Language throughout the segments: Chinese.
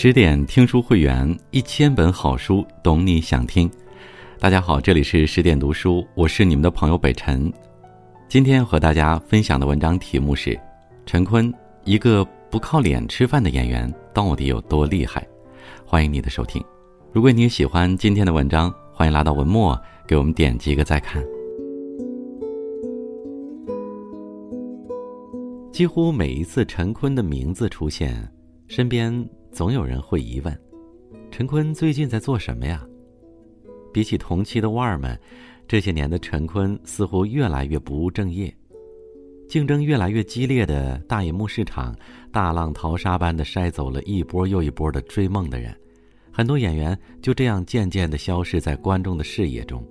十点听书会员，一千本好书，懂你想听。大家好，这里是十点读书，我是你们的朋友北辰。今天和大家分享的文章题目是：陈坤，一个不靠脸吃饭的演员到底有多厉害？欢迎你的收听。如果你喜欢今天的文章，欢迎拉到文末给我们点击一个再看。几乎每一次陈坤的名字出现，身边总有人会疑问：陈坤最近在做什么呀？比起同期的腕儿们，这些年的陈坤似乎越来越不务正业。竞争越来越激烈的大银幕市场，大浪淘沙般的筛走了一波又一波的追梦的人，很多演员就这样渐渐的消失在观众的视野中。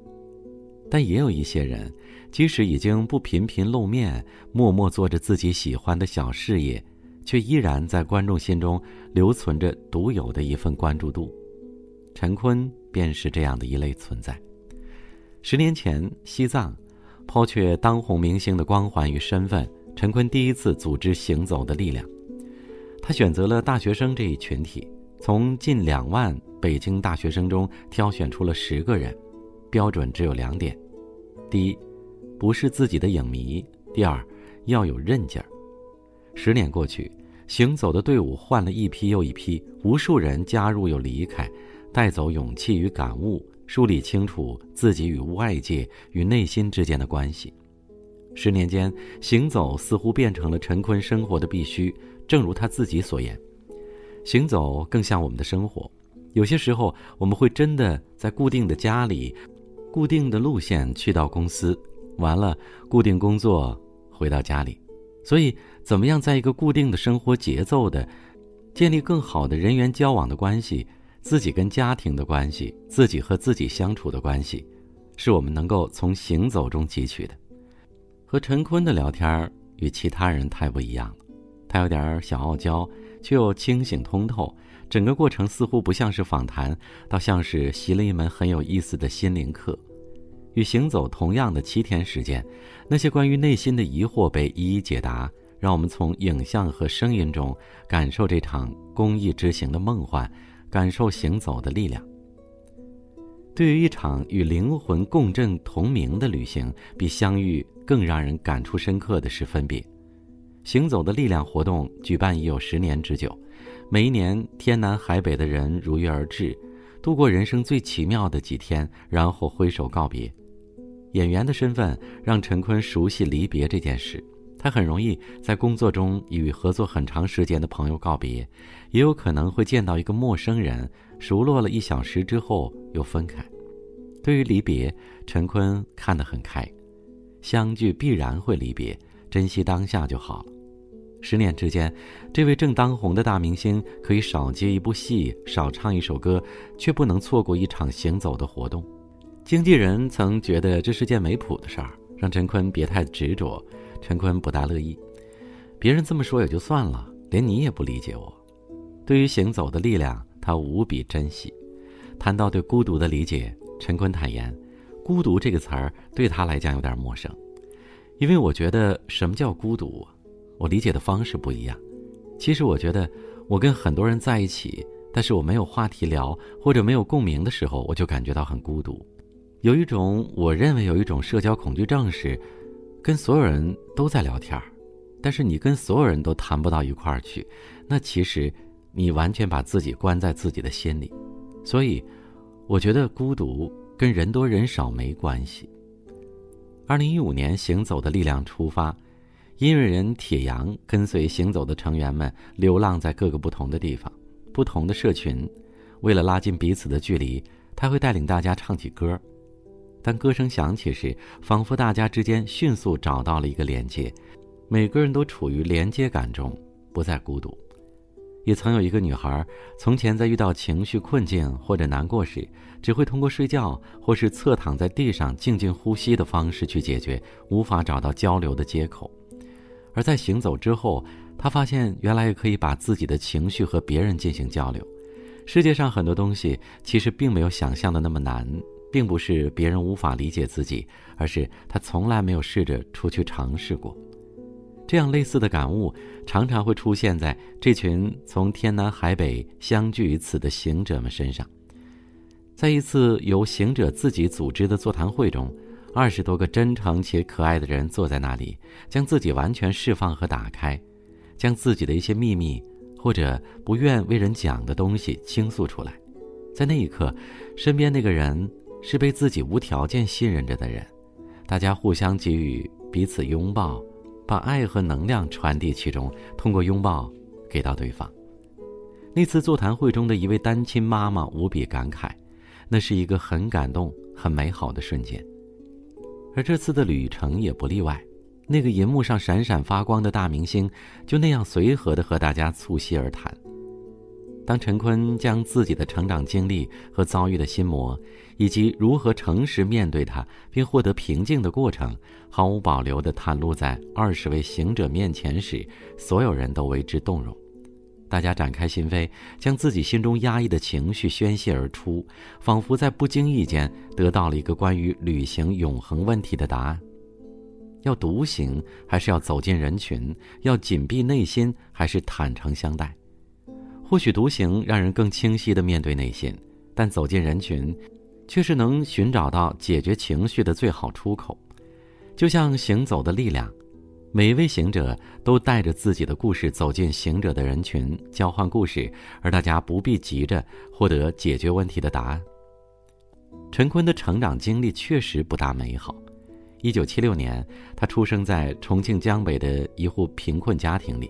但也有一些人。即使已经不频频露面，默默做着自己喜欢的小事业，却依然在观众心中留存着独有的一份关注度。陈坤便是这样的一类存在。十年前，西藏，抛却当红明星的光环与身份，陈坤第一次组织行走的力量。他选择了大学生这一群体，从近两万北京大学生中挑选出了十个人，标准只有两点：第一。不是自己的影迷。第二，要有韧劲儿。十年过去，行走的队伍换了一批又一批，无数人加入又离开，带走勇气与感悟，梳理清楚自己与外界与内心之间的关系。十年间，行走似乎变成了陈坤生活的必须。正如他自己所言，行走更像我们的生活。有些时候，我们会真的在固定的家里，固定的路线去到公司。完了，固定工作，回到家里，所以怎么样在一个固定的生活节奏的，建立更好的人员交往的关系，自己跟家庭的关系，自己和自己相处的关系，是我们能够从行走中汲取的。和陈坤的聊天与其他人太不一样了，他有点小傲娇，却又清醒通透，整个过程似乎不像是访谈，倒像是习了一门很有意思的心灵课。与行走同样的七天时间，那些关于内心的疑惑被一一解答，让我们从影像和声音中感受这场公益之行的梦幻，感受行走的力量。对于一场与灵魂共振同名的旅行，比相遇更让人感触深刻的是分别。行走的力量活动举办已有十年之久，每一年天南海北的人如约而至，度过人生最奇妙的几天，然后挥手告别。演员的身份让陈坤熟悉离别这件事，他很容易在工作中与合作很长时间的朋友告别，也有可能会见到一个陌生人，熟络了一小时之后又分开。对于离别，陈坤看得很开，相聚必然会离别，珍惜当下就好了。十年之间，这位正当红的大明星可以少接一部戏，少唱一首歌，却不能错过一场行走的活动。经纪人曾觉得这是件没谱的事儿，让陈坤别太执着。陈坤不大乐意，别人这么说也就算了，连你也不理解我。对于行走的力量，他无比珍惜。谈到对孤独的理解，陈坤坦言，孤独这个词儿对他来讲有点陌生，因为我觉得什么叫孤独，我理解的方式不一样。其实我觉得，我跟很多人在一起，但是我没有话题聊或者没有共鸣的时候，我就感觉到很孤独。有一种，我认为有一种社交恐惧症是，跟所有人都在聊天儿，但是你跟所有人都谈不到一块儿去，那其实你完全把自己关在自己的心里。所以，我觉得孤独跟人多人少没关系。二零一五年，行走的力量出发，音乐人铁阳跟随行走的成员们流浪在各个不同的地方、不同的社群，为了拉近彼此的距离，他会带领大家唱起歌。当歌声响起时，仿佛大家之间迅速找到了一个连接，每个人都处于连接感中，不再孤独。也曾有一个女孩，从前在遇到情绪困境或者难过时，只会通过睡觉或是侧躺在地上静静呼吸的方式去解决，无法找到交流的接口。而在行走之后，她发现原来也可以把自己的情绪和别人进行交流。世界上很多东西其实并没有想象的那么难。并不是别人无法理解自己，而是他从来没有试着出去尝试过。这样类似的感悟常常会出现在这群从天南海北相聚于此的行者们身上。在一次由行者自己组织的座谈会中，二十多个真诚且可爱的人坐在那里，将自己完全释放和打开，将自己的一些秘密或者不愿为人讲的东西倾诉出来。在那一刻，身边那个人是被自己无条件信任着的人，大家互相给予彼此拥抱。把爱和能量传递其中，通过拥抱给到对方。那次座谈会中的一位单亲妈妈无比感慨，那是一个很感动、很美好的瞬间。而这次的旅程也不例外，那个银幕上闪闪发光的大明星，就那样随和的和大家促膝而谈。当陈坤将自己的成长经历和遭遇的心魔，以及如何诚实面对它并获得平静的过程，毫无保留地袒露在二十位行者面前时，所有人都为之动容。大家展开心扉，将自己心中压抑的情绪宣泄而出，仿佛在不经意间得到了一个关于旅行永恒问题的答案：要独行，还是要走进人群？要紧闭内心，还是坦诚相待？或许独行让人更清晰地面对内心，但走进人群，却是能寻找到解决情绪的最好出口。就像行走的力量，每一位行者都带着自己的故事走进行者的人群，交换故事，而大家不必急着获得解决问题的答案。陈坤的成长经历确实不大美好。一九七六年，他出生在重庆江北的一户贫困家庭里。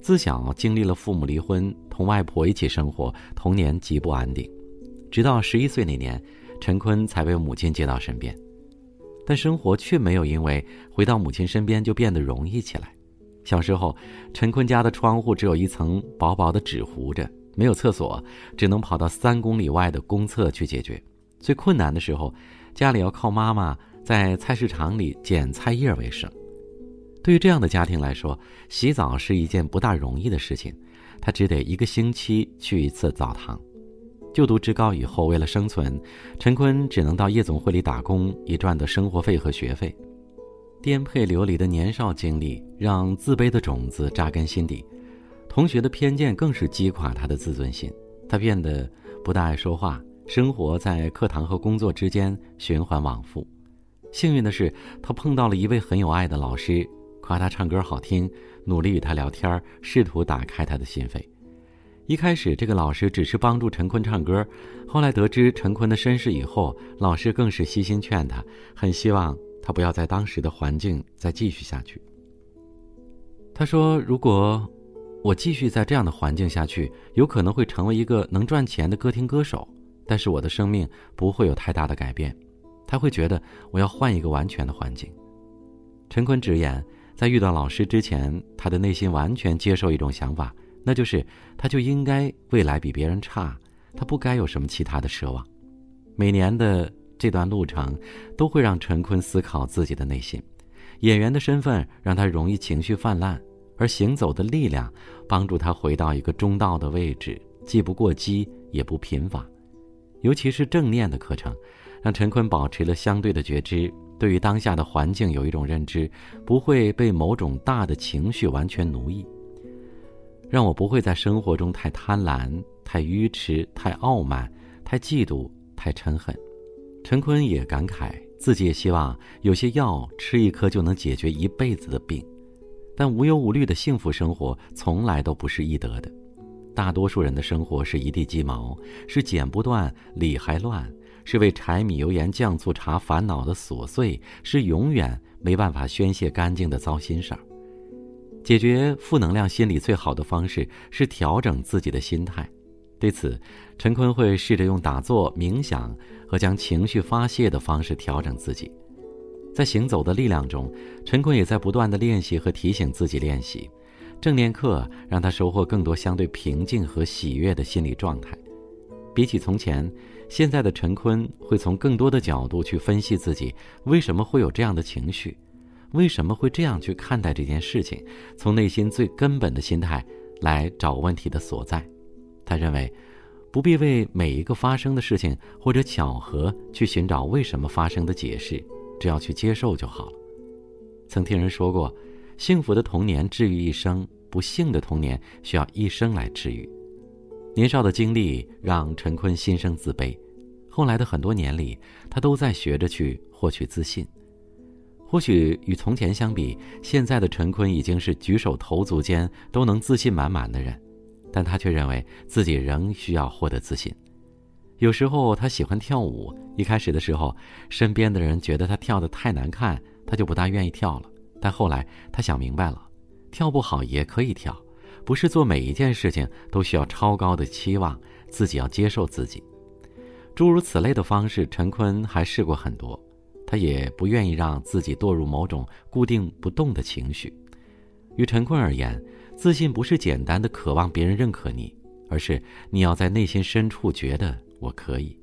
自小经历了父母离婚，同外婆一起生活，童年极不安定。直到十一岁那年，陈坤才被母亲接到身边，但生活却没有因为回到母亲身边就变得容易起来。小时候，陈坤家的窗户只有一层薄薄的纸糊着，没有厕所，只能跑到三公里外的公厕去解决。最困难的时候，家里要靠妈妈在菜市场里捡菜叶为生。对于这样的家庭来说，洗澡是一件不大容易的事情，他只得一个星期去一次澡堂。就读职高以后，为了生存，陈坤只能到夜总会里打工，以赚得生活费和学费。颠沛流离的年少经历让自卑的种子扎根心底，同学的偏见更是击垮他的自尊心。他变得不大爱说话，生活在课堂和工作之间循环往复。幸运的是，他碰到了一位很有爱的老师。夸他唱歌好听，努力与他聊天，试图打开他的心扉。一开始，这个老师只是帮助陈坤唱歌，后来得知陈坤的身世以后，老师更是悉心劝他，很希望他不要在当时的环境再继续下去。他说：“如果我继续在这样的环境下去，有可能会成为一个能赚钱的歌厅歌手，但是我的生命不会有太大的改变。他会觉得我要换一个完全的环境。”陈坤直言。在遇到老师之前，他的内心完全接受一种想法，那就是他就应该未来比别人差，他不该有什么其他的奢望。每年的这段路程，都会让陈坤思考自己的内心。演员的身份让他容易情绪泛滥，而行走的力量帮助他回到一个中道的位置，既不过激也不贫乏。尤其是正念的课程，让陈坤保持了相对的觉知。对于当下的环境有一种认知，不会被某种大的情绪完全奴役，让我不会在生活中太贪婪、太愚痴、太傲慢、太嫉妒、太嗔恨。陈坤也感慨，自己也希望有些药吃一颗就能解决一辈子的病，但无忧无虑的幸福生活从来都不是易得的。大多数人的生活是一地鸡毛，是剪不断理还乱。是为柴米油盐酱醋茶烦恼的琐碎，是永远没办法宣泄干净的糟心事儿。解决负能量心理最好的方式是调整自己的心态。对此，陈坤会试着用打坐、冥想和将情绪发泄的方式调整自己。在行走的力量中，陈坤也在不断的练习和提醒自己练习。正念课让他收获更多相对平静和喜悦的心理状态。比起从前。现在的陈坤会从更多的角度去分析自己为什么会有这样的情绪，为什么会这样去看待这件事情，从内心最根本的心态来找问题的所在。他认为，不必为每一个发生的事情或者巧合去寻找为什么发生的解释，只要去接受就好了。曾听人说过，幸福的童年治愈一生，不幸的童年需要一生来治愈。年少的经历让陈坤心生自卑，后来的很多年里，他都在学着去获取自信。或许与从前相比，现在的陈坤已经是举手投足间都能自信满满的人，但他却认为自己仍需要获得自信。有时候他喜欢跳舞，一开始的时候，身边的人觉得他跳得太难看，他就不大愿意跳了。但后来他想明白了，跳不好也可以跳，不是做每一件事情都需要超高的期望，自己要接受自己。诸如此类的方式，陈坤还试过很多，他也不愿意让自己堕入某种固定不动的情绪。于陈坤而言，自信不是简单的渴望别人认可你，而是你要在内心深处觉得。我可以。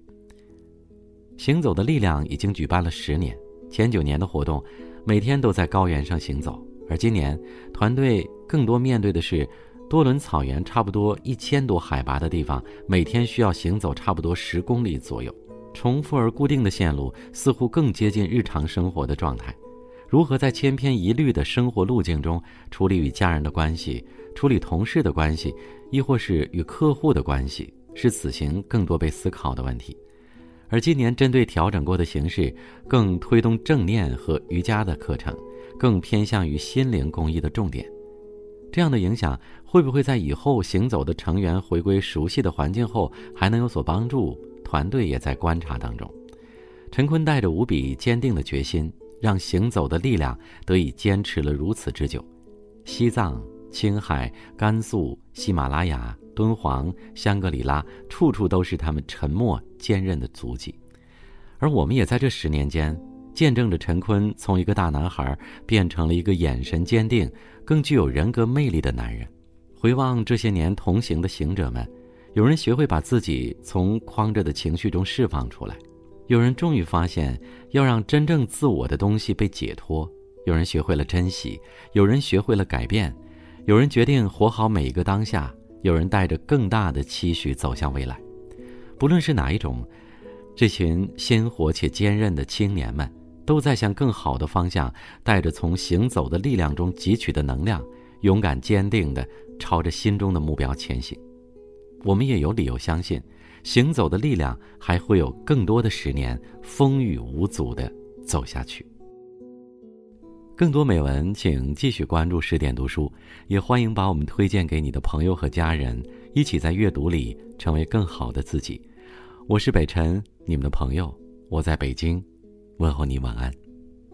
行走的力量已经举办了十年，前九年的活动，每天都在高原上行走，而今年团队更多面对的是多伦草原，差不多一千多海拔的地方，每天需要行走差不多十公里左右，重复而固定的线路，似乎更接近日常生活的状态。如何在千篇一律的生活路径中处理与家人的关系，处理同事的关系，亦或是与客户的关系？是此行更多被思考的问题，而今年针对调整过的形式，更推动正念和瑜伽的课程，更偏向于心灵公益的重点。这样的影响会不会在以后行走的成员回归熟悉的环境后还能有所帮助？团队也在观察当中。陈坤带着无比坚定的决心，让行走的力量得以坚持了如此之久。西藏、青海、甘肃、喜马拉雅。敦煌、香格里拉，处处都是他们沉默坚韧的足迹，而我们也在这十年间，见证着陈坤从一个大男孩变成了一个眼神坚定、更具有人格魅力的男人。回望这些年同行的行者们，有人学会把自己从框着的情绪中释放出来，有人终于发现要让真正自我的东西被解脱，有人学会了珍惜，有人学会了改变，有人决定活好每一个当下。有人带着更大的期许走向未来，不论是哪一种，这群鲜活且坚韧的青年们，都在向更好的方向，带着从行走的力量中汲取的能量，勇敢坚定地朝着心中的目标前行。我们也有理由相信，行走的力量还会有更多的十年风雨无阻地走下去。更多美文，请继续关注十点读书，也欢迎把我们推荐给你的朋友和家人，一起在阅读里成为更好的自己。我是北辰，你们的朋友，我在北京，问候你晚安，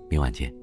明晚见。